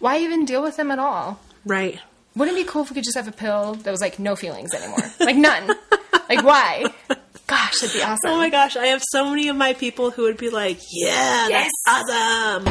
Why even deal with them at all? Right. Wouldn't it be cool if we could just have a pill that was like no feelings anymore? like none. like why? Gosh, that'd be awesome. Oh my gosh, I have so many of my people who would be like, "Yeah, Yes. that's awesome."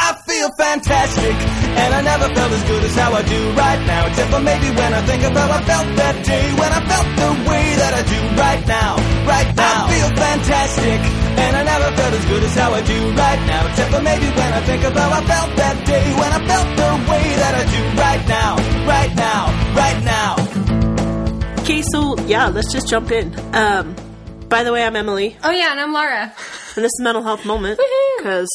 I feel fantastic, and I never felt as good as how I do right now. Except for maybe when I think of how I felt that day, when I felt the way that I do right now, right now. I feel fantastic, and I never felt as good as how I do right now. Except for maybe when I think of how I felt that day, when I felt the way that I do right now, right now, right now. Okay, so yeah, let's just jump in. Um, by the way, I'm Emily, Oh yeah, and I'm Laura. and this is mental health moment because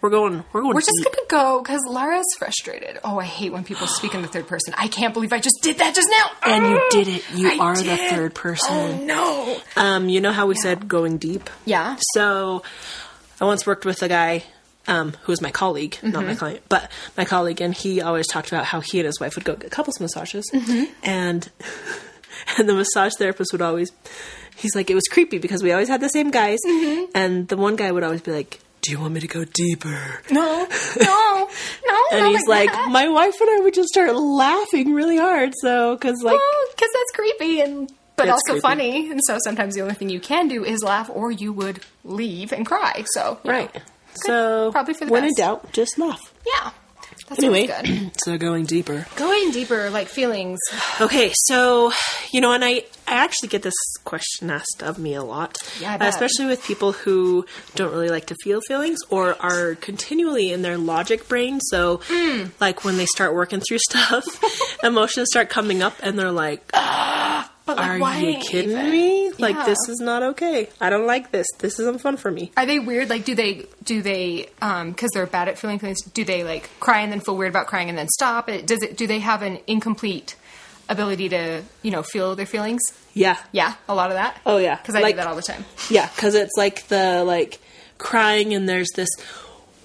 we're going, we're going. We're just deep. gonna go because Lara's frustrated. Oh, I hate when people speak in the third person. I can't believe I just did that just now. And you Oh, did it. You I are the third person. Oh no. Um, you know how we said going deep? Yeah. So, I once worked with a guy um, who was my colleague, not Mm-hmm. my client, but my colleague, and he always talked about how he and his wife would go get couples massages, Mm-hmm. and and the massage therapist would always, he's like, it was creepy because we always had the same guys, Mm-hmm. and the one guy would always be like, "Do you want me to go deeper?" No. No. No. And he's like, that. my wife and I would just start laughing really hard, so because like. Well, because that's creepy and but also creepy. funny, and so sometimes the only thing you can do is laugh, or you would leave and cry. So you know. Right. So Probably for the when in doubt, just laugh. yeah. That's Anyway, good. so going deeper. Going deeper, like feelings. Okay, so you know, and I I actually get this question asked of me a lot, Yeah, I bet. especially with people who don't really like to feel feelings or are continually in their logic brain. So, Hmm. like when they start working through stuff, emotions start coming up, and they're like, But like, "Are you kidding even? me? Like Yeah. this is not okay. I don't like this. This isn't fun for me." Are they weird? Like, do they do they um because they're bad at feeling feelings? Do they like cry and then feel weird about crying and then stop? It does it? Do they have an incomplete ability to you know feel their feelings? Yeah, Yeah, a lot of that. Oh, yeah. because I Like- do that all the time. yeah, because it's like the like crying, and there's this.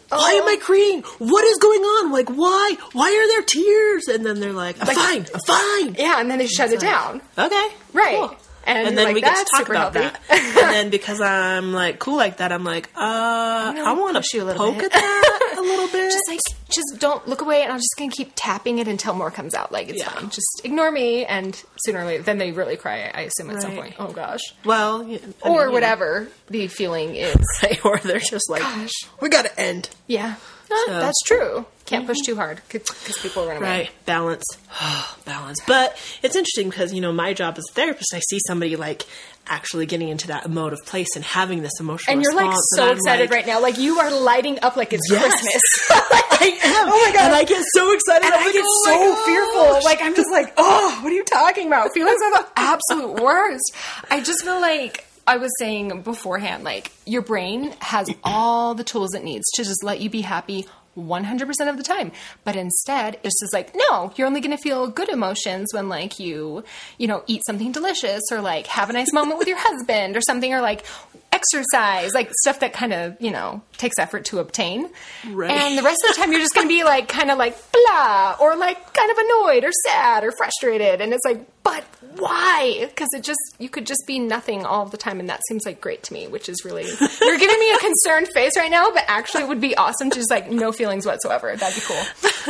Why Oh. am I crying? What is going on? Like, why? Why are there tears? And then they're like, I'm fine, I'm fine. Yeah, and then they shut it down. Okay. Right. cool. And, And, then like, we get to talk about healthy. that. and then because I'm like cool like that, I'm like, uh, I want you a to little poke bit. at that little bit. just like just don't look away and i'm just gonna keep tapping it until more comes out like it's Yeah. fine just ignore me and sooner or later then they really cry i assume at some point oh gosh well, yeah, or mean, whatever the feeling is yeah. or they're just like, Gosh. we got to end. yeah So- Mm-hmm. that's true can't push too hard because people run away Right, balance, balance. But it's interesting because you know my job as a therapist, I see somebody like actually getting into that emotive place and having this emotional. and you're like so excited like, right now like you are lighting up like it's Yes. christmas I am. Oh my god! And I get so excited. And I'm I like, get oh so gosh. fearful. Like I'm just like, oh, what are you talking about? Feelings are the absolute worst. I just feel like I was saying beforehand, like your brain has all the tools it needs to just let you be happy 100% of the time. But instead, it's just like, no, you're only going to feel good emotions when like you, you know, eat something delicious or like have a nice moment with your husband or something or like exercise, like stuff that kind of, you know, takes effort to obtain. Right. And the rest of the time you're just going to be like kind of like blah or like kind of annoyed or sad or frustrated and it's like but why? Because it just you could just be nothing all the time and that seems like great to me which is really you're giving me a concerned face right now but actually it would be awesome to just like no feelings whatsoever. That'd be cool.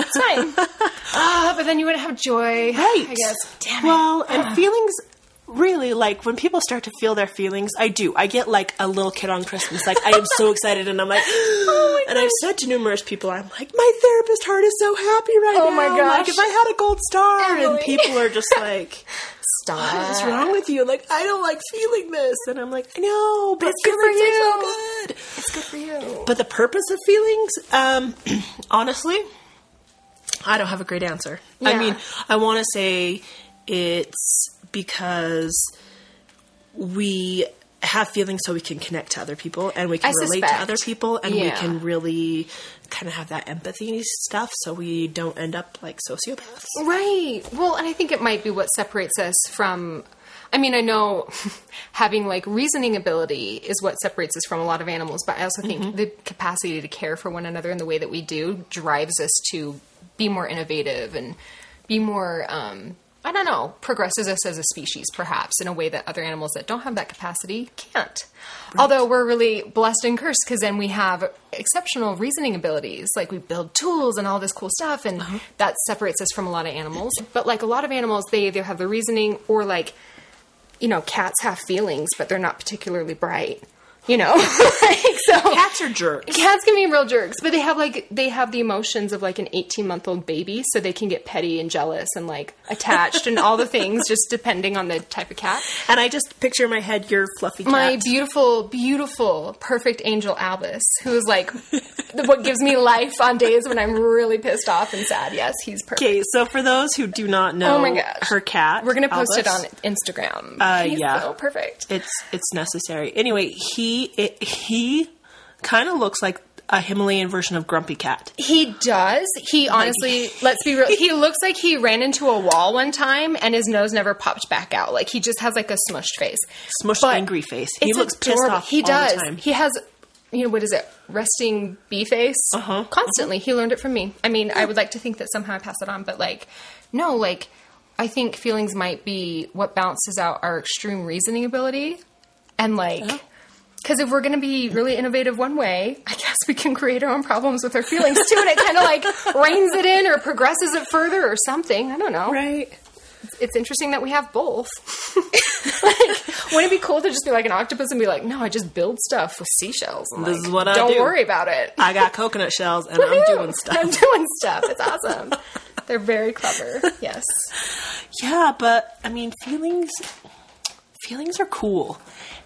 It's fine. Ah but then you wouldn't have joy Right. i guess. Damn it. Well, and feelings really like when people start to feel their feelings, I do. I get like a little kid on Christmas. Like I am so excited and I'm like Oh and I've said to numerous people, I'm like, my therapist heart is so happy right now. Oh now. my gosh. Like if I had a gold star Emily. and people are just like stop What is wrong with you? Like, I don't like feeling this. And I'm like, I know, but It's good for are so you. good. it's good for you But the purpose of feelings, um, honestly, I don't have a great answer. I mean, I want to say it's because we have feelings so we can connect to other people and we can I relate to other people and we can really kind of have that empathy stuff so we don't end up like sociopaths. Right. Well, and I think it might be what separates us from. I mean, I know having like reasoning ability is what separates us from a lot of animals, but I also think the capacity to care for one another in the way that we do drives us to be more innovative and be more um, I don't know, progresses us as a species, perhaps, in a way that other animals that don't have that capacity can't. Although we're really blessed and cursed because then we have exceptional reasoning abilities. Like we build tools and all this cool stuff, and uh-huh. that separates us from a lot of animals. But like a lot of animals, they either have the reasoning or like, you know, cats have feelings, but they're not particularly bright. You know, like, so Cats are jerks. Cats can be real jerks, but they have like they have the emotions of like an 18 month old baby, so they can get petty and jealous and like attached and all the things, just depending on the type of cat. And I just picture in my head your fluffy cat. My beautiful, beautiful, perfect angel Albus, who is like what gives me life on days when I'm really pissed off and sad. Yes, he's perfect. Okay, so for those who do not know Oh my gosh. her cat, We're gonna post it on Instagram. Uh, he's yeah. so perfect. It's it's necessary. Anyway, he it, he kind of looks like a Himalayan version of Grumpy Cat. He does. He honestly, let's be real. He looks like he ran into a wall one time and his nose never popped back out. Like he just has like a smushed face. Smushed But angry face. He looks pissed adorable. off. He all does. The time. He has, you know, what is it? Resting bee face. Uh-huh. Constantly. He learned it from me. I mean, I would like to think that somehow I pass it on, but like, no, like, I think feelings might be what balances out our extreme reasoning ability. And like, because if we're going to be really innovative one way, I guess we can create our own problems with our feelings too. And it kind of like reins it in or progresses it further or something. I don't know. right. It's interesting that we have both. like, wouldn't it be cool to just be like an octopus and be like, no, I just build stuff with seashells. And This like, is what I don't do." worry about it. I got coconut shells and I'm doing stuff. I'm doing stuff. It's awesome. They're very clever. Yes. Yeah, but I mean, feelings feelings are cool.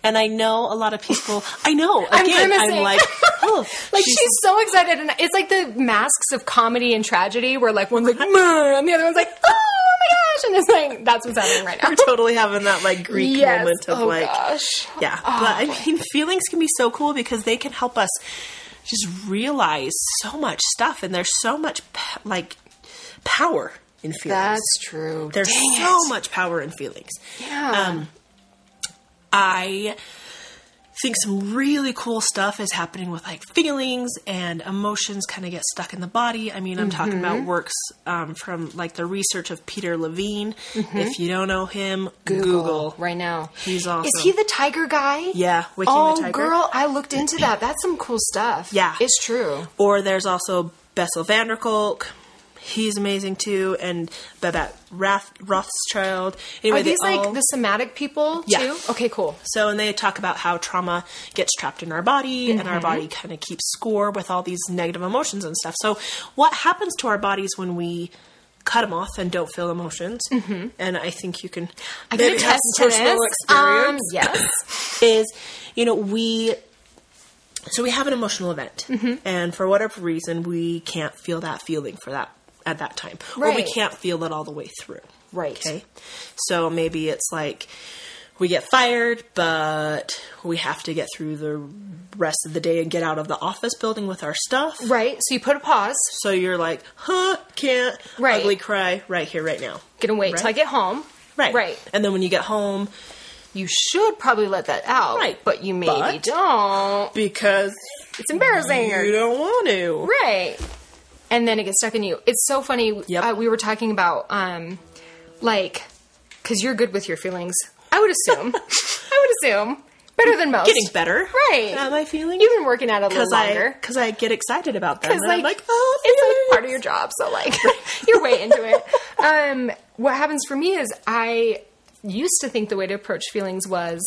And I know a lot of people. I know. I'm Again, I'm, grimacing. like, oh, Like she's, so excited, and it's like the masks of comedy and tragedy, where like one's like, and the other one's like, oh, oh my gosh, and it's like that's what's happening right now. We're totally having that like Greek Yes. moment of oh like, gosh. yeah. but I mean, feelings can be so cool because they can help us just realize so much stuff, and there's so much like power in feelings. That's true. There's Dang so it. much power in feelings. Yeah. Um, I think some really cool stuff is happening with like feelings and emotions kind of get stuck in the body. I mean, I'm talking about Mm-hmm. works um, from like the research of Peter Levine. If you don't know him, Google. right now. He's awesome. Is he the tiger guy? Yeah, Waking Oh, the Tiger. girl, I looked into that. That's some cool stuff. Yeah. it's true. Or there's also Bessel van der Kolk. He's amazing too, and Babette Rath- Rothschild. Anyway, Are these they like the somatic people Yeah. too? Okay, cool. So, and they talk about how trauma gets trapped in our body and Mm-hmm. our body kind of keeps score with all these negative emotions and stuff. So, what happens to our bodies when we cut them off and don't feel emotions? Mm-hmm. And I think you can I can attest to personal this. experience. Um, yes. is, you know, we. So we have an emotional event, Mm-hmm. and for whatever reason, we can't feel that feeling for that at that time, or we can't feel it all the way through. Right. Okay. So maybe it's like we get fired, but we have to get through the rest of the day and get out of the office building with our stuff. Right. So you put a pause. So you're like, huh, can't Right. ugly cry right here, right now. Gonna wait till I get home. Right. Right. And then when you get home, You should probably let that out. Right. But you maybe But- don't. because It's embarrassing. you don't want to. Right. And then it gets stuck in you. It's so funny. Yep. Uh, we were talking about, um, like, because you're good with your feelings. I would assume. I would assume. Better than most. Getting better. Right. At my feelings. You've been working at it a little because I, longer. I get excited about them. Because like, I'm like, oh, it's feelings. like part of your job, so like you're way into it. Um, what happens for me is I used to think the way to approach feelings was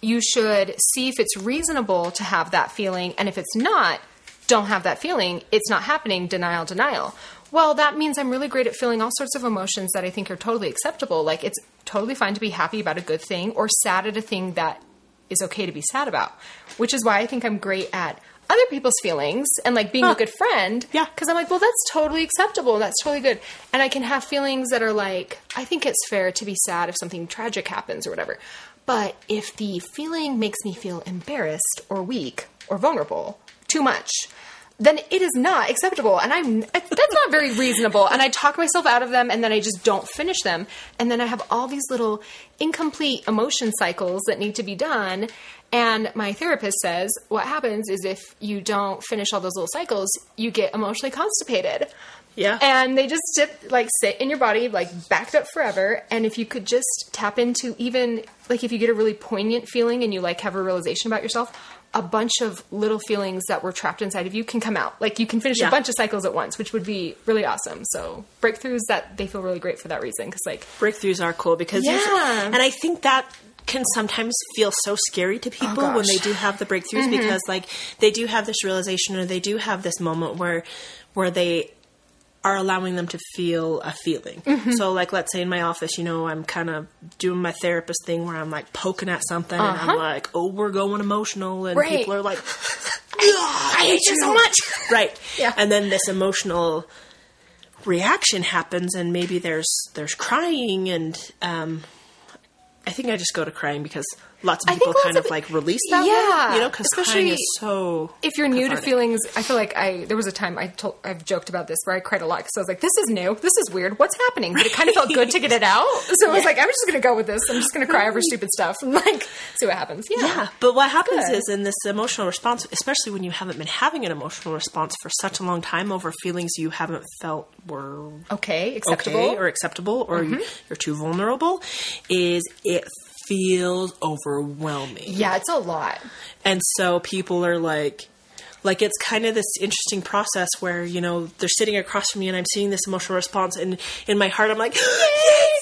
you should see if it's reasonable to have that feeling, and if it's not, don't have that feeling. It's not happening. Denial, denial. Well, that means I'm really great at feeling all sorts of emotions that I think are totally acceptable. Like it's totally fine to be happy about a good thing or sad at a thing that is okay to be sad about, which is why I think I'm great at other people's feelings and like being a good friend. Yeah. Because I'm like, well, that's totally acceptable. That's totally good. And I can have feelings that are like, I think it's fair to be sad if something tragic happens or whatever. But if the feeling makes me feel embarrassed or weak or vulnerable too much, then it is not acceptable. And I'm, That's not very reasonable. And I talk myself out of them and then I just don't finish them. And then I have all these little incomplete emotion cycles that need to be done. And my therapist says what happens is if you don't finish all those little cycles, you get emotionally constipated. Yeah. And they just sit, like sit in your body, like backed up forever. And if you could just tap into even like if you get a really poignant feeling and you like have a realization about yourself, a bunch of little feelings that were trapped inside of you can come out. Like you can finish Yeah. a bunch of cycles at once, which would be really awesome. So breakthroughs that they feel really great for that reason because like breakthroughs are cool because Yeah. and I think that can sometimes feel so scary to oh, people when they do have the breakthroughs mm-hmm. because like they do have this realization or they do have this moment where where they are allowing them to feel a feeling. So like let's say in my office, you know, I'm kind of doing my therapist thing where I'm like poking at something and I'm like, "Oh, we're going emotional." And Right. people are like, I hate you so much. Right. Yeah. And then this emotional reaction happens and maybe there's there's crying and um I think I just go to crying because lots of people lots kind of of- like release that Yeah, you know, because crying especially is so. if you're new to feelings, I feel like I there was a time I told I've joked about this where I cried a lot because I was like, this is new, this is weird, what's happening? But it kind of felt good to get it out, so I was like, I'm just gonna go with this. I'm just gonna cry over stupid stuff and like see what happens. Yeah, Yeah, but what happens Good. is in this emotional response, especially when you haven't been having an emotional response for such a long time over feelings you haven't felt were okay, acceptable. Mm-hmm. okay or acceptable or you, you're too vulnerable, is it feels overwhelming. yeah, it's a lot. And so people are like, like it's kind of this interesting process where you know they're sitting across from me and I'm seeing this emotional response, and in my heart I'm like, yay,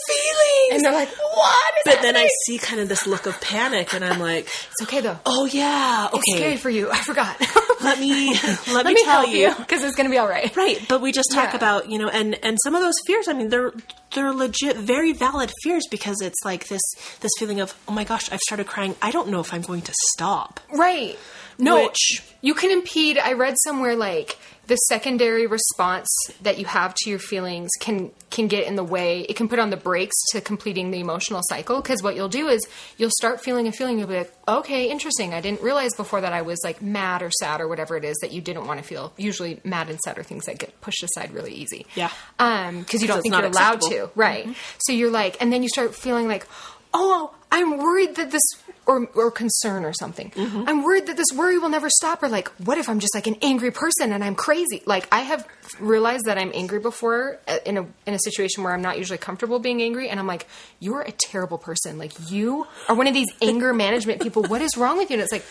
feelings! And they're like, what is but then I see kind of this look of panic, and I'm like, It's okay though. oh yeah, It's scary okay, for you. I forgot. let me let, Let me, me tell you. because it's gonna be all right. Right, but we just talk Yeah. about you know, and and some of those fears. I mean, they're they're legit, very valid fears because it's like this this feeling of oh my gosh, I've started crying. I don't know if I'm going to stop. Right. No, Which- you can impede. I read somewhere like the secondary response that you have to your feelings can can get in the way. It can put on the brakes to completing the emotional cycle because what you'll do is you'll start feeling a feeling. You'll be like, okay, interesting. I didn't realize before that I was like mad or sad or whatever it is that you didn't want to feel. Usually, mad and sad are things that get pushed aside really easy. Yeah. Um, because you don't think you're allowed to. Right. So you're like, and then you start feeling like, oh, I'm worried that this, or, or concern or something. I'm worried that this worry will never stop. Or like, what if I'm just like an angry person and I'm crazy? Like, I have realized that I'm angry before uh, in a in a situation where I'm not usually comfortable being angry, and I'm like, you're a terrible person. Like, you are one of these anger management people. What is wrong with you? And it's like.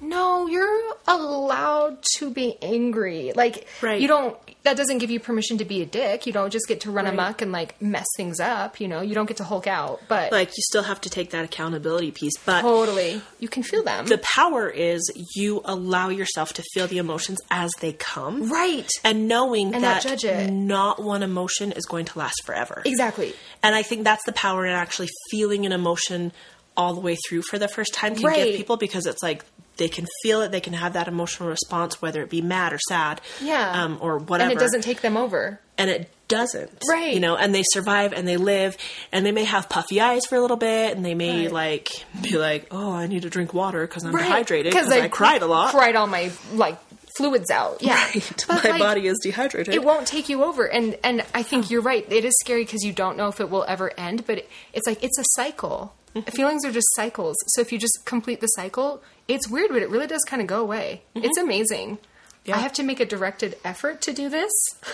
No, you're allowed to be angry. Like, Right. you don't that doesn't give you permission to be a dick. You don't just get to run amok and like mess things up. You know, you don't get to Hulk out, but Like you still have to take that accountability piece, but totally, you can feel them. the power is you allow yourself to feel the emotions as they come, right, and knowing And not that it. not one emotion is going to last forever. exactly. And I think that's the power in actually feeling an emotion all the way through for the first time can Right. give people because it's like they can feel it, they can have that emotional response, whether it be mad or sad, Yeah, um, or whatever, and it doesn't take them over. and it doesn't, Right. You know, and they survive and they live, and they may have puffy eyes for a little bit, and they may Right. like be like, "Oh, I need to drink water because I'm Right. dehydrated because I, cried a lot." Cried all my like fluids out. Yeah, Right. My like, body is dehydrated. it won't take you over and and i think you're right it is scary because you don't know if it will ever end but it, it's like it's a cycle. Feelings are just cycles so if you just complete the cycle it's weird but it really does kind of go away it's amazing Mm-hmm. Yeah. I have to make a directed effort to do this.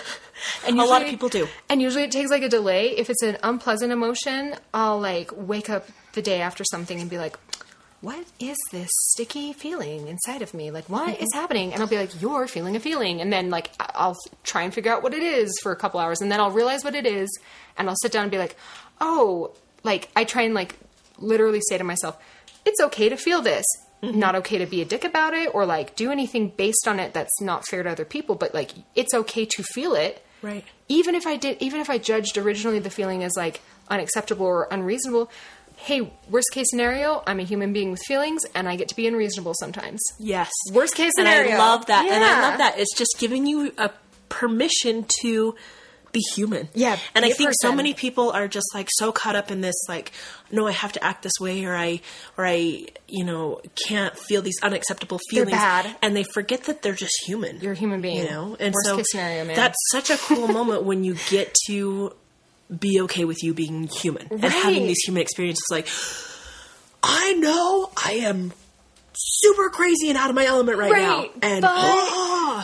And A lot of people do. And usually it takes like a delay. If it's an unpleasant emotion, I'll like wake up the day after something and be like, what is this sticky feeling inside of me? Like, what is happening? And I'll be like, you're feeling a feeling. And then, like, I'll try and figure out what it is for a couple hours. And then I'll realize what it is. And I'll sit down and be like, oh, like, I try and, like, literally say to myself, it's okay to feel this. Mm-hmm. Not okay to be a dick about it or, like, do anything based on it that's not fair to other people. But, like, it's okay to feel it Right. even if I did, even if I judged originally the feeling as like unacceptable or unreasonable, hey, worst case scenario, I'm a human being with feelings and I get to be unreasonable sometimes. Yes. Worst case And I love that. And I love that. It's just giving you a permission to be human. Yeah, And I think so many people are just like so caught up in this like no I have to act this way or I or I you know can't feel these unacceptable They're feelings bad. and they forget that they're just human. You're a human being. You know? And Worst so scenario, man. that's such a cool moment when you get to be okay with you being human and having these human experiences like I know I am super crazy and out of my element right, now. And but-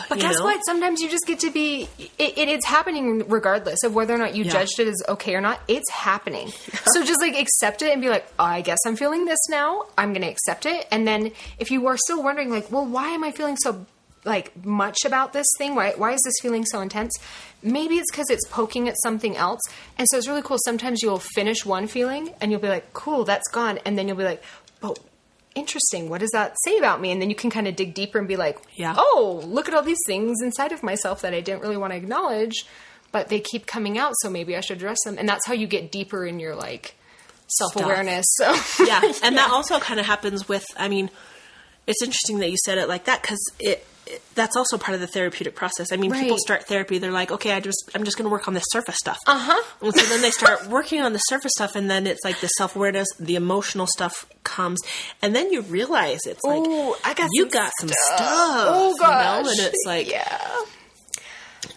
But guess know? what? Sometimes you just get to be. It, it, it's happening regardless of whether or not you Yeah. judged it as okay or not. It's happening. So just like accept it and be like, oh, I guess I'm feeling this now. I'm going to accept it. And then if you are still wondering, like, well, why am I feeling so like much about this thing? Why why is this feeling so intense? Maybe it's because it's poking at something else. And so it's really cool. Sometimes you'll finish one feeling and you'll be like, cool, that's gone. And then you'll be like, but interesting. What does that say about me? And then you can kind of dig deeper and be like, Yeah. oh, look at all these things inside of myself that I didn't really want to acknowledge, but they keep coming out. So maybe I should address them. And that's how you get deeper in your like self awareness. So yeah, and that also kind of happens with. I mean, it's interesting that you said it like that because it. That's also part of the therapeutic process. I mean, people start therapy. They're like, okay, I just, I'm just going to work on the surface stuff. Uh huh. And so then they start working on the surface stuff, and then it's like the self awareness, the emotional stuff comes, and then you realize it's like Ooh, I got you some got some stuff. stuff. Oh you know? gosh. and it's like yeah.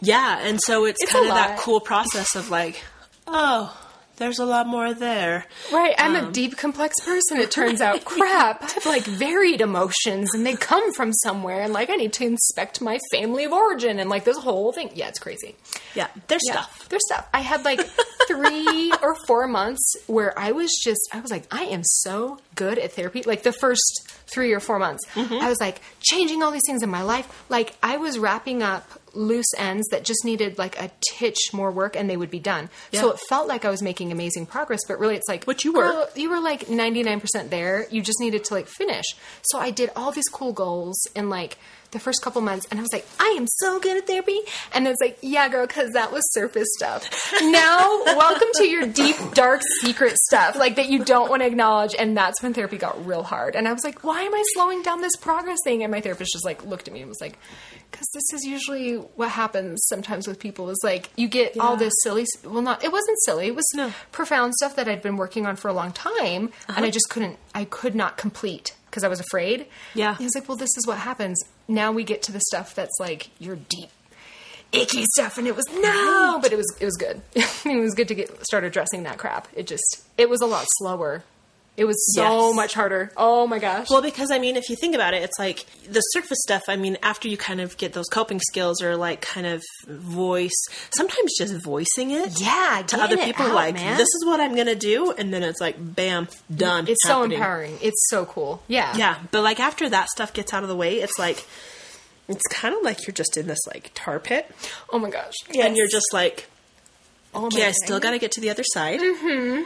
yeah, and so it's, It's kind of that cool process of like, oh, there's a lot more there. Right, I'm Um, a deep, complex person. It turns out, crap. I have like varied emotions, and they come from somewhere. And like, I need to inspect my family of origin, and like this whole thing. Yeah, it's crazy. Yeah, there's Yeah, stuff. There's stuff. I had like three or four months where I was just, I was like, I am so good at therapy. Like the first three or four months, Mm-hmm. I was like changing all these things in my life. Like I was wrapping up loose ends that just needed like a titch more work and they would be done. So it felt like I was making amazing progress, but really it's like, what you were. girl, you were like 99% there. You just needed to like finish. So I did all these cool goals and like the first couple months and I was like, I am so good at therapy. And it's like, yeah, girl, cause that was surface stuff. Now, welcome to your deep, dark, secret stuff, like that you don't want to acknowledge. And that's when therapy got real hard. And I was like, why am I slowing down this progress thing? And my therapist just like looked at me and was like, because this is usually what happens sometimes with people is like you get all this silly well not it wasn't silly it was No. Uh-huh. profound stuff that I'd been working on for a long time, and I just couldn't. I could not complete because I was afraid. Yeah. he was like, "Well, this is what happens." Now we get to the stuff that's like your deep, icky stuff, and it was no, but it was it was good. it was good to get start addressing that crap. It just it was a lot slower. It was so Yes. much harder. Oh my gosh. Well, because I mean, if you think about it, it's like the surface stuff. I mean, after you kind of get those coping skills or like kind of voice, sometimes just voicing it yeah, to other people, out, like man. this is what I'm gonna do, and then it's like, bam, done. It's so empowering. It's so cool. Yeah. Yeah, but like after that stuff gets out of the way, it's like it's kind of like you're just in this like tar pit, Oh my gosh. and you're just like, oh okay, I still got to get to the other side. Mm-hmm.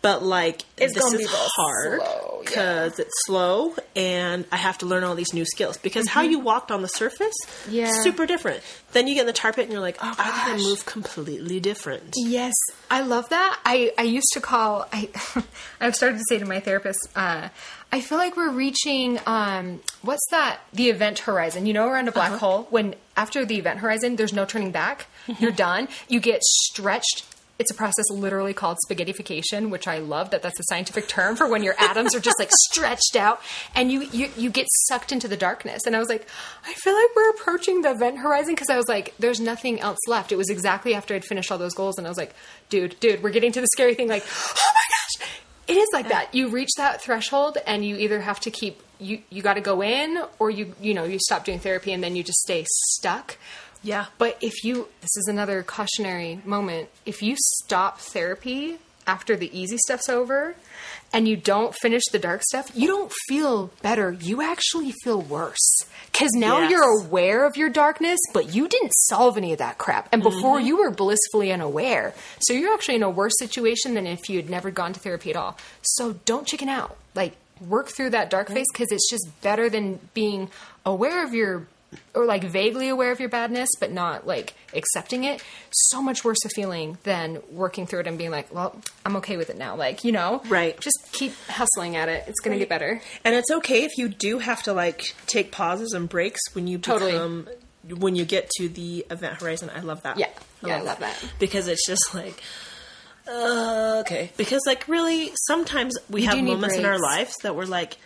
But like It's this is hard slow, yeah. because it's slow, and I have to learn all these new skills. Because how you walked on the surface, Mm-hmm. Yeah. Oh, super different. Then you get in the tar pit, and you're like, oh, I gotta move completely different. Yes, I love that. I, I used to call I I've started to say to my therapist, uh, I feel like we're reaching um, what's that? The event horizon. You know, around a black hole when after the event horizon, there's no turning back. You're done. You get stretched. It's a process literally called spaghettification, which I love that that's a scientific term for when your atoms are just like stretched out and you, you you get sucked into the darkness. And I was like, I feel like we're approaching the event horizon because I was like, there's nothing else left. It was exactly after I'd finished all those goals, and I was like, dude, dude, we're getting to the scary thing. Like, oh my gosh, it is like that. You reach that threshold, and you either have to keep you you got to go in, or you you know you stop doing therapy, and then you just stay stuck. Yeah. But if you, this is another cautionary moment, if you stop therapy after the easy stuff's over and you don't finish the dark stuff, you don't feel better. You actually feel worse. Because now Yes. you're aware of your darkness, but you didn't solve any of that crap. And before mm-hmm. you were blissfully unaware. So you're actually in a worse situation than if you had never gone to therapy at all. So don't chicken out. Like, work through that dark phase because it's just better than being aware of your or like vaguely aware of your badness but not like accepting it so much worse a feeling than working through it and being like well i'm okay with it now like you know Right. just keep hustling at it it's gonna get better And it's okay if you do have to like take pauses and breaks when you Totally. become when you get to the event horizon, I love that. Yeah. Yeah, I love that. because it's just like. Uh, okay, because like really, sometimes we have moments in our lives that we're like,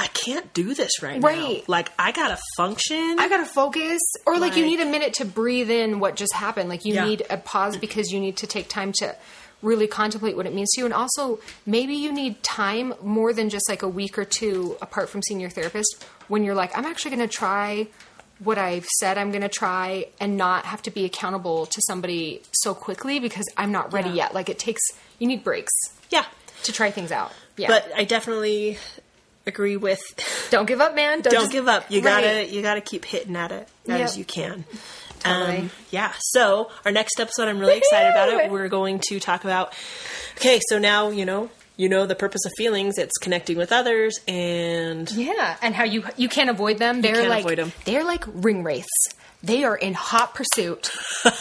I can't do this right, Right. now. Like I gotta function. I gotta focus, or like, you need a minute to breathe in what just happened. Like you Yeah. need a pause because you need to take time to really contemplate what it means to you, and also maybe you need time more than just like a week or two apart from seeing your therapist when you're like, I'm actually gonna try what I've said I'm gonna try and not have to be accountable to somebody so quickly because I'm not ready Yeah. yet. Like it takes you need breaks yeah, to try things out. Yeah, but I definitely agree with. don't give up, man. Don't, Don't just- give up. You Right. gotta you gotta keep hitting at it as Yep. you can. Totally. Um, yeah. So our next episode, I'm really excited about it. We're going to talk about. Okay, so now you know you know the purpose of feelings. It's connecting with others, and Yeah, and how you you can't avoid them. They're can't like avoid 'em. they're like ring wraiths. They are in hot pursuit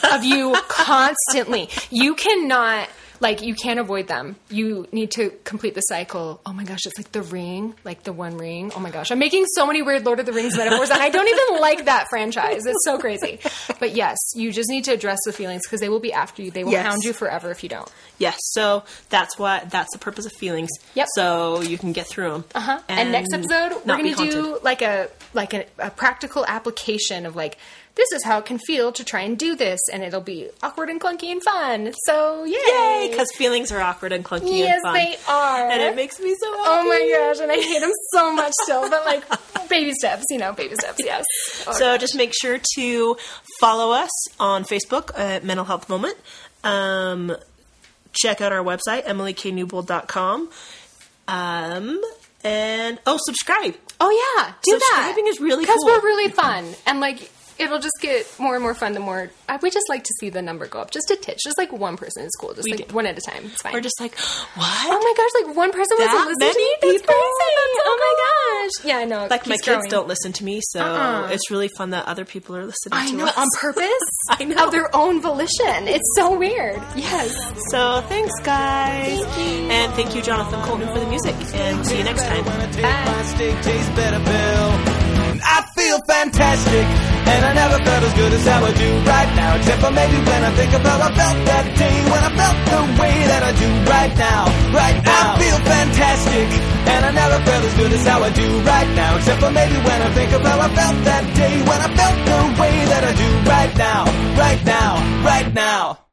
of you constantly. You cannot like you can't avoid them. You need to complete the cycle. Oh my gosh, it's like the ring, like the one ring. Oh my gosh, I'm making so many weird Lord of the Rings metaphors, and I don't even like that franchise. It's so crazy. But yes, you just need to address the feelings because they will be after you. They will Yes. hound you forever if you don't. Yes, so that's what that's the purpose of feelings. Yep. So you can get through them. Uh huh. And, next episode, we're going to do like a like a, a practical application of like this is how it can feel to try and do this, and it'll be awkward and clunky and fun. So yay! Yay! Because feelings are awkward and clunky yes, and fun. they are. and it makes me so happy. Oh my gosh, and I hate them so much still, but like baby steps, you know, baby steps. Yes. Oh, So just make sure to follow us on Facebook at Mental Health Moment. Um, check out our website, emilyknewbold.com. Um, and, oh, subscribe. oh yeah, do that. Subscribing is really because cool. we're really fun, and like it'll just get more and more fun. The more I, we just like to see the number go up, just a titch, just like one person is cool, just We like do. one at a time. It's fine. We're just like, what Oh my gosh, like one person That was listening to many gosh. Yeah, I know. it like my kids growing. don't listen to me, so Uh-uh. it's really fun that other people are listening I to know, us. on purpose? I know. Of their own volition. It's so weird. Yes. So thanks, guys. Thank you. And thank you, Jonathan Coulton, for the music. And see you next time. When I take my steak taste better pill. I feel fantastic, and I never felt as good as how I do right now. Except for maybe when I think of how I felt that day, when I felt the way that I do right now. Right now, I feel fantastic, and I never felt as good as how I do right now. Except for maybe when I think of how I felt that day, when I felt the way that I do right now. Right now, right now.